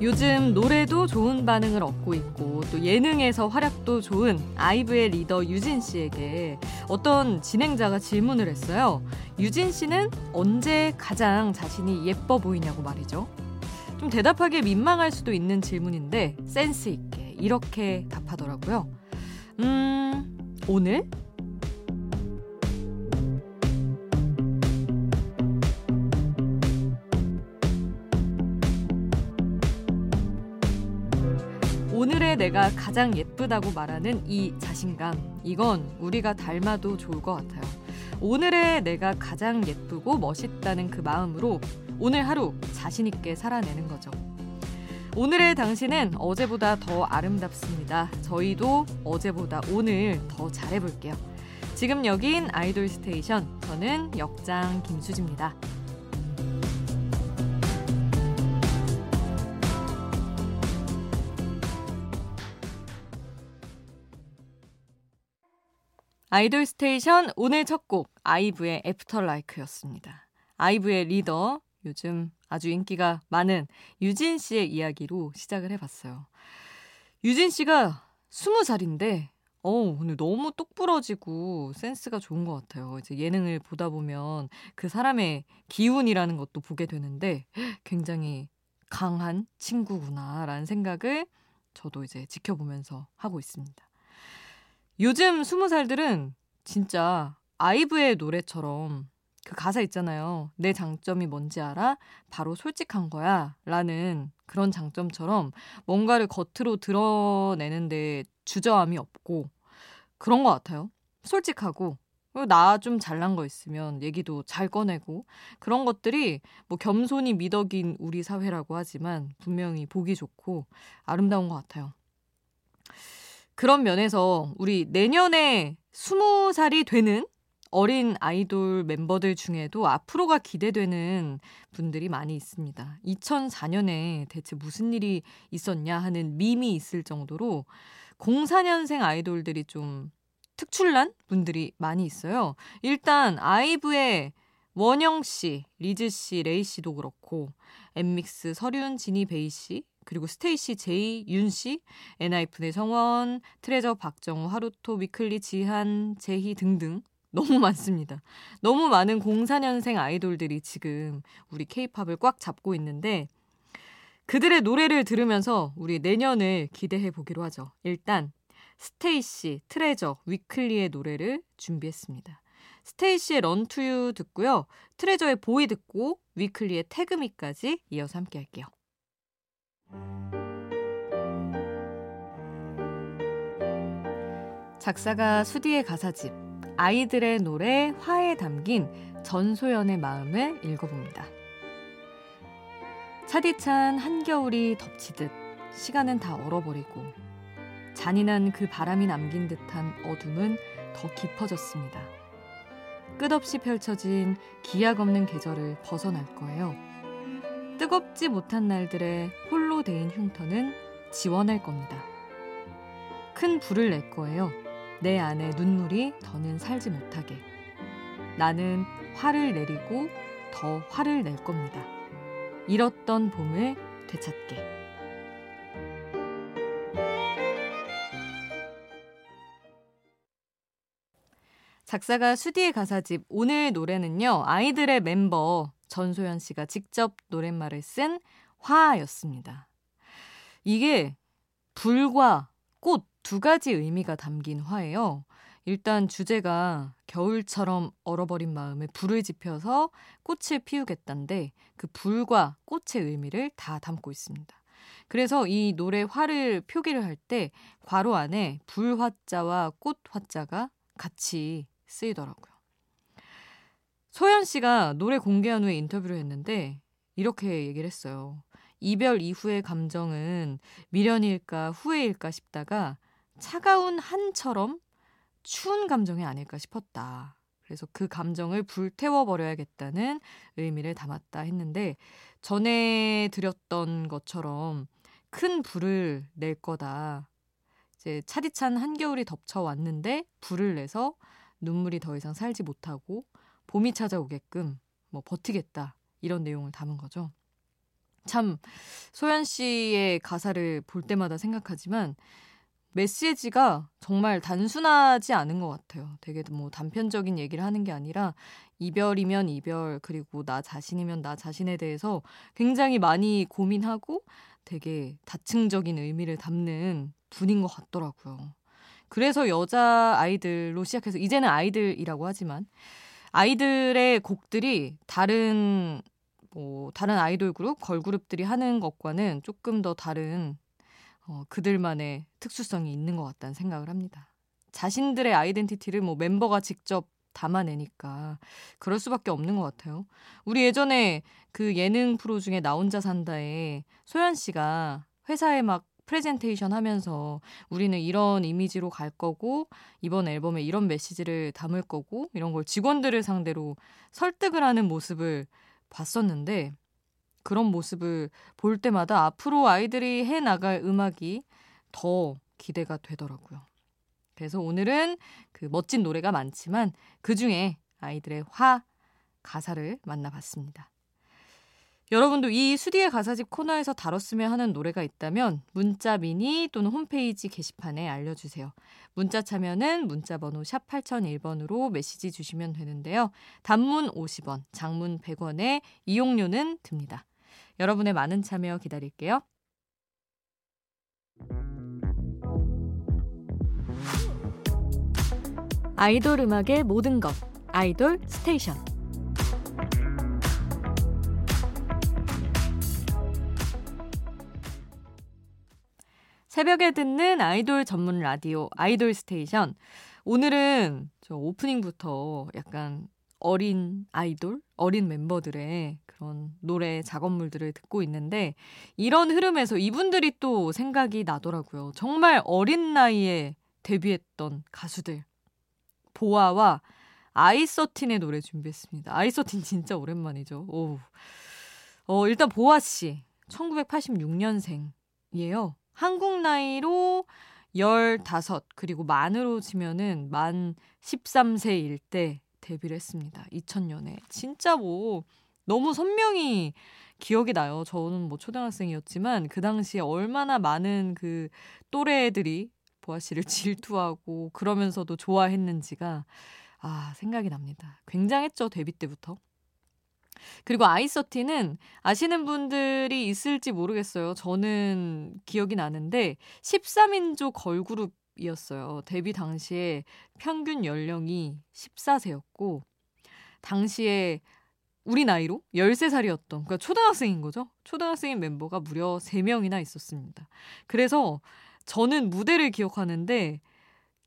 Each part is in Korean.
요즘 노래도 좋은 반응을 얻고 있고 또 예능에서 활약도 좋은 아이브의 리더 유진 씨에게 어떤 진행자가 질문을 했어요. 유진 씨는 언제 가장 자신이 예뻐 보이냐고 말이죠. 좀 대답하기 민망할 수도 있는 질문인데 센스 있게 이렇게 답하더라고요. 음, 오늘? 내가 가장 예쁘다고 말하는 이 자신감. 이건 우리가 닮아도 좋을 것 같아요. 오늘의 내가 가장 예쁘고 멋있다는 그 마음으로 오늘 하루 자신있게 살아내는 거죠. 오늘의 당신은 어제보다 더 아름답습니다. 저희도 어제보다 오늘 더 잘해볼게요. 지금 여긴 아이돌 스테이션. 저는 역장 김수지입니다. 아이돌 스테이션 오늘 첫 곡 아이브의 After LIKE였습니다. 아이브의 리더 요즘 아주 인기가 많은 유진 씨의 이야기로 시작을 해봤어요. 유진 씨가 스무 살인데 어, 오늘 너무 똑부러지고 센스가 좋은 것 같아요. 이제 예능을 보다 보면 그 사람의 기운이라는 것도 보게 되는데 굉장히 강한 친구구나라는 생각을 저도 이제 지켜보면서 하고 있습니다. 요즘 스무 살들은 진짜 아이브의 노래처럼 그 가사 있잖아요. 내 장점이 뭔지 알아? 바로 솔직한 거야. 라는 그런 장점처럼 뭔가를 겉으로 드러내는데 주저함이 없고 그런 것 같아요. 솔직하고 나 좀 잘난 거 있으면 얘기도 잘 꺼내고 그런 것들이 뭐 겸손이 미덕인 우리 사회라고 하지만 분명히 보기 좋고 아름다운 것 같아요. 그런 면에서 우리 내년에 스무 살이 되는 어린 아이돌 멤버들 중에도 앞으로가 기대되는 분들이 많이 있습니다. 2004년에 대체 무슨 일이 있었냐 하는 밈이 있을 정도로 04년생 아이돌들이 좀 특출난 분들이 많이 있어요. 일단 아이브의 원영 씨, 리즈 씨, 레이 씨도 그렇고 엔믹스 설윤, 지니 배이 씨, 그리고 스테이씨 제이, 윤 씨, 엔하이픈의 정원, 트레저 박정우, 하루토, 위클리, 지한, 재희 등등 너무 많습니다. 너무 많은 04년생 아이돌들이 지금 우리 케이팝을 꽉 잡고 있는데 그들의 노래를 들으면서 우리 내년을 기대해 보기로 하죠. 일단 스테이씨, 트레저, 위클리의 노래를 준비했습니다. 스테이씨의 RUN2U 듣고요. 트레저의 보이 듣고 위클리의 태그미까지 이어서 함께 할게요. 작사가 수디의 가사집 아이들의 노래 화에 담긴 전소연의 마음을 읽어봅니다. 차디찬 한겨울이 덮치듯 시간은 다 얼어버리고 잔인한 그 바람이 남긴 듯한 어둠은 더 깊어졌습니다. 끝없이 펼쳐진 기약 없는 계절을 벗어날 거예요. 뜨겁지 못한 날들의 홀로 데인 흉터는 지워낼 겁니다. 큰 불을 낼 거예요. 내 안에 눈물이 더는 살지 못하게. 나는 화를 내리고 더 화를 낼 겁니다. 잃었던 봄을 되찾게. 작사가 수디의 가사집 오늘 노래는요. 아이들의 멤버 전소연 씨가 직접 노랫말을 쓴 화였습니다. 이게 불과 꽃 두 가지 의미가 담긴 화예요. 일단 주제가 겨울처럼 얼어버린 마음에 불을 지펴서 꽃을 피우겠다인데 그 불과 꽃의 의미를 다 담고 있습니다. 그래서 이 노래 화를 표기를 할 때 괄호 안에 불 화자와 꽃 화자가 같이 쓰이더라고요. 소연 씨가 노래 공개한 후에 인터뷰를 했는데 이렇게 얘기를 했어요. 이별 이후의 감정은 미련일까 후회일까 싶다가 차가운 한처럼 추운 감정이 아닐까 싶었다. 그래서 그 감정을 불태워버려야겠다는 의미를 담았다 했는데 전해드렸던 것처럼 큰 불을 낼 거다. 이제 차디찬 한겨울이 덮쳐왔는데 불을 내서 눈물이 더 이상 살지 못하고 봄이 찾아오게끔 뭐 버티겠다 이런 내용을 담은 거죠. 참 소연 씨의 가사를 볼 때마다 생각하지만 메시지가 정말 단순하지 않은 것 같아요. 되게 뭐 단편적인 얘기를 하는 게 아니라 이별이면 이별, 그리고 나 자신이면 나 자신에 대해서 굉장히 많이 고민하고 되게 다층적인 의미를 담는 분인 것 같더라고요. 그래서 여자 아이들로 시작해서 이제는 아이들이라고 하지만 아이들의 곡들이 다른 뭐 다른 아이돌 그룹, 걸그룹들이 하는 것과는 조금 더 다른 어, 그들만의 특수성이 있는 것 같다는 생각을 합니다. 자신들의 아이덴티티를 뭐 멤버가 직접 담아내니까 그럴 수밖에 없는 것 같아요. 우리 예전에 그 예능 프로 중에 나 혼자 산다에 소연 씨가 회사에 막 프레젠테이션 하면서 우리는 이런 이미지로 갈 거고 이번 앨범에 이런 메시지를 담을 거고 이런 걸 직원들을 상대로 설득을 하는 모습을 봤었는데 그런 모습을 볼 때마다 앞으로 아이들이 해 나갈 음악이 더 기대가 되더라고요. 그래서 오늘은 그 멋진 노래가 많지만 그 중에 아이들의 화 가사를 만나봤습니다. 여러분도 이 수디의 가사집 코너에서 다뤘으면 하는 노래가 있다면 문자 미니 또는 홈페이지 게시판에 알려주세요. 문자 참여는 문자 번호 샵 8001번으로 메시지 주시면 되는데요. 단문 50원, 장문 100원에 이용료는 듭니다. 여러분의 많은 참여 기다릴게요. 아이돌 음악의 모든 것 아이돌 스테이션 새벽에 듣는 아이돌 전문 라디오 아이돌 스테이션 오늘은 저 오프닝부터 약간 어린 아이돌, 어린 멤버들의 그런 노래 작업물들을 듣고 있는데 이런 흐름에서 이분들이 또 생각이 나더라고요. 정말 어린 나이에 데뷔했던 가수들. 보아와 아이서틴의 노래 준비했습니다. 아이서틴 진짜 오랜만이죠. 오. 어, 일단 보아 씨. 1986년생이에요. 한국 나이로 15, 그리고 만으로 치면은 만 13세일 때 데뷔를 했습니다. 2000년에. 진짜 뭐 너무 선명히 기억이 나요. 저는 뭐 초등학생이었지만 그 당시에 얼마나 많은 그 또래들이 보아 씨를 질투하고 그러면서도 좋아했는지가 아, 생각이 납니다. 굉장했죠, 데뷔 때부터. 그리고 아이서티는 아시는 분들이 있을지 모르겠어요. 저는 기억이 나는데 13인조 걸그룹이었어요. 데뷔 당시에 평균 연령이 14세였고 당시에 우리 나이로 13살이었던 그러니까 초등학생인 거죠. 초등학생인 멤버가 무려 3명이나 있었습니다. 그래서 저는 무대를 기억하는데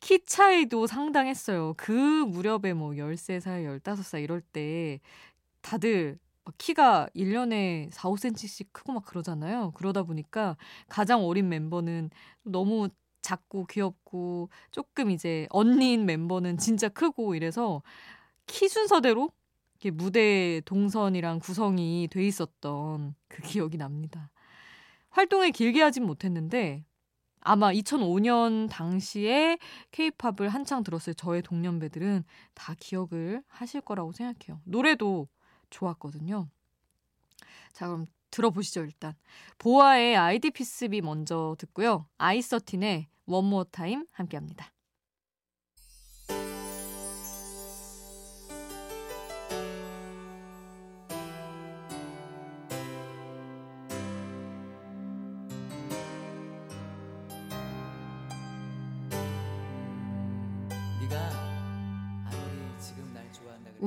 키 차이도 상당했어요. 그 무렵에 뭐 13살, 15살 이럴 때 다들 키가 1년에 4, 5cm씩 크고 막 그러잖아요. 그러다 보니까 가장 어린 멤버는 너무 작고 귀엽고 조금 이제 언니인 멤버는 진짜 크고 이래서 키 순서대로 무대 동선이랑 구성이 돼 있었던 그 기억이 납니다. 활동을 길게 하진 못했는데 아마 2005년 당시에 케이팝을 한창 들었을 저의 동년배들은 다 기억을 하실 거라고 생각해요. 노래도 좋았거든요. 자, 그럼 들어보시죠, 일단. 보아의 ID; Peace B 먼저 듣고요. 아이써틴의 One More Time 함께 합니다.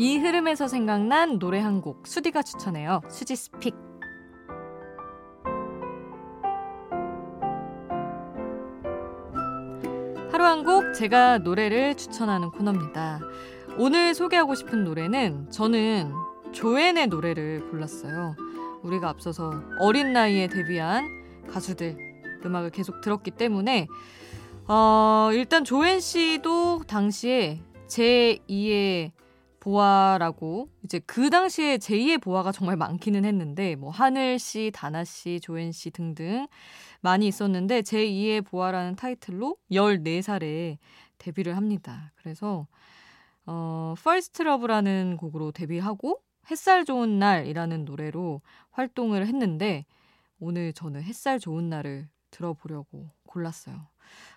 이 흐름에서 생각난 노래 한 곡 수디가 추천해요. 수지 스픽. 하루 한 곡 제가 노래를 추천하는 코너입니다. 오늘 소개하고 싶은 노래는 저는 조앤의 노래를 골랐어요. 우리가 앞서서 어린 나이에 데뷔한 가수들 음악을 계속 들었기 때문에 어, 일단 조앤 씨도 당시에 제2의 보아라고 이제 그 당시에 제2의 보아가 정말 많기는 했는데 뭐 하늘 씨, 다나 씨, 조앤 씨 등등 많이 있었는데 제2의 보아라는 타이틀로 14살에 데뷔를 합니다. 그래서 어 First Love라는 곡으로 데뷔하고 햇살 좋은 날이라는 노래로 활동을 했는데 오늘 저는 햇살 좋은 날을 들어보려고 골랐어요.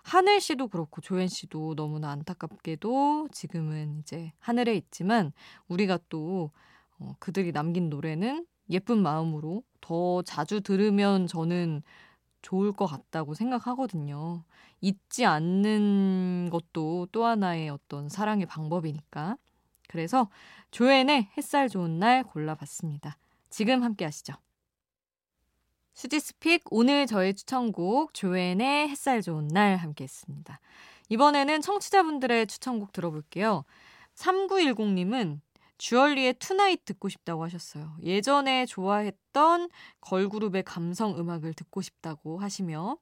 하늘 씨도 그렇고 조엔 씨도 너무나 안타깝게도 지금은 이제 하늘에 있지만 우리가 또 어, 그들이 남긴 노래는 예쁜 마음으로 더 자주 들으면 저는 좋을 것 같다고 생각하거든요. 잊지 않는 것도 또 하나의 어떤 사랑의 방법이니까. 그래서 조엔의 햇살 좋은 날 골라봤습니다. 지금 함께 하시죠. 수지's pick 오늘 저의 추천곡 조앤의 햇살 좋은 날 함께 했습니다. 이번에는 청취자분들의 추천곡 들어볼게요. 3910님은 주얼리의 Tonight 듣고 싶다고 하셨어요. 예전에 좋아했던 걸그룹의 감성 음악을 듣고 싶다고 하시며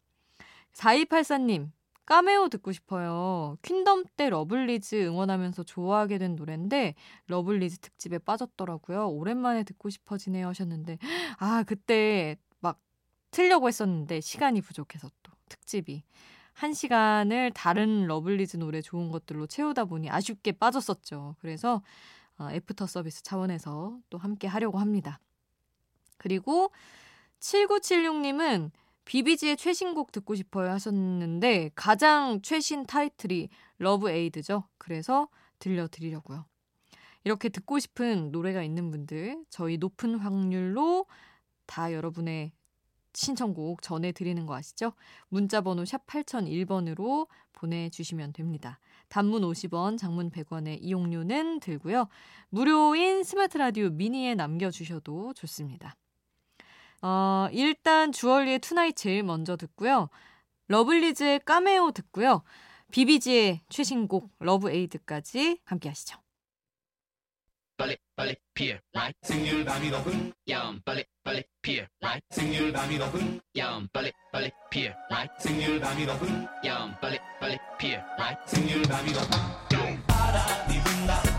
4284님 Cameo 듣고 싶어요. 퀸덤 때 러블리즈 응원하면서 좋아하게 된 노래인데 러블리즈 특집에 빠졌더라고요. 오랜만에 듣고 싶어지네요 하셨는데 아 그때 막 틀려고 했었는데 시간이 부족해서 또 특집이 한 시간을 다른 러블리즈 노래 좋은 것들로 채우다 보니 아쉽게 빠졌었죠. 그래서 어, 애프터 서비스 차원에서 또 함께 하려고 합니다. 그리고 7976님은 비비지의 최신곡 듣고 싶어요 하셨는데 가장 최신 타이틀이 Loveade죠. 그래서 들려드리려고요. 이렇게 듣고 싶은 노래가 있는 분들 저희 높은 확률로 다 여러분의 신청곡 전해드리는 거 아시죠? 문자번호 샵 8001번으로 보내주시면 됩니다. 단문 50원, 장문 100원의 이용료는 들고요. 무료인 스마트 라디오 미니에 남겨주셔도 좋습니다. 어, 일단 주얼리의 Tonight 제일 먼저 듣고요. 러블리즈의 Cameo 듣고요. 비비지의 최신곡 러브 에이드까지 함께 하시죠. 빨리 빨리 피어 라이 생률 밤이 높은 야음 빨리 빨리 피어 라이 생률 밤이 높은 야음 빨리 빨리 피어 라이 생률 밤이 높은 야음 빨리 빨리 피어 라이 생률 밤이 높은 바람이 분다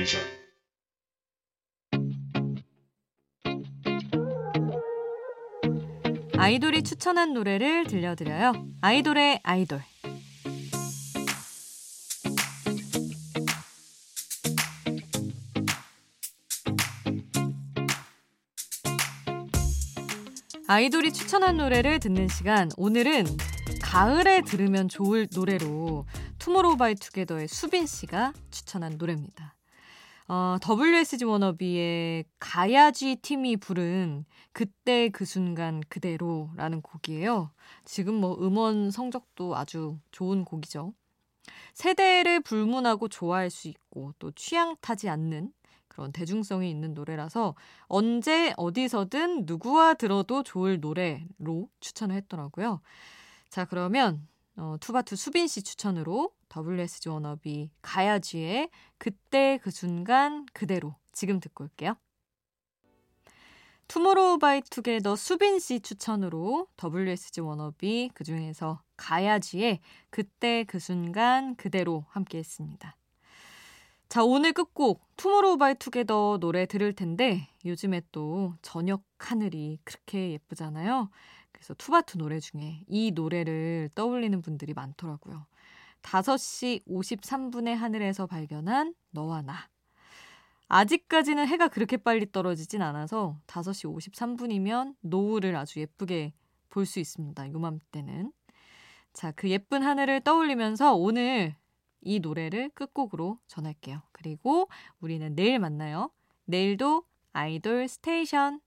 스테이션 아이돌이 추천한 노래를 들려드려요. 아이돌의 아이돌. 아이돌이 추천한 노래를 듣는 시간. 오늘은 가을에 들으면 좋을 노래로 투모로우바이투게더의 수빈 씨가 추천한 노래입니다. 어, WSG 워너비의 가야지 팀이 부른 그때 그 순간 그대로라는 곡이에요. 지금 뭐 음원 성적도 아주 좋은 곡이죠. 세대를 불문하고 좋아할 수 있고 또 취향 타지 않는 그런 대중성이 있는 노래라서 언제 어디서든 누구와 들어도 좋을 노래로 추천을 했더라고요. 자, 그러면 어, 투바투 수빈 씨 추천으로 WSG 워너비 가야지의 그때 그 순간 그대로 지금 듣고 올게요. 투모로우 바이 투게더 수빈 씨 추천으로 WSG 워너비 그중에서 가야지의 그때 그 순간 그대로 함께 했습니다. 자, 오늘 끝곡 투모로우 바이 투게더 노래 들을 텐데 요즘에 또 저녁 하늘이 그렇게 예쁘잖아요. 그래서 투바투 노래 중에 이 노래를 떠올리는 분들이 많더라고요. 5시 53분의 하늘에서 발견한 너와 나. 아직까지는 해가 그렇게 빨리 떨어지진 않아서 5시 53분이면 노을을 아주 예쁘게 볼 수 있습니다. 요맘때는. 자, 그 예쁜 하늘을 떠올리면서 오늘 이 노래를 끝곡으로 전할게요. 그리고 우리는 내일 만나요. 내일도 아이돌 스테이션.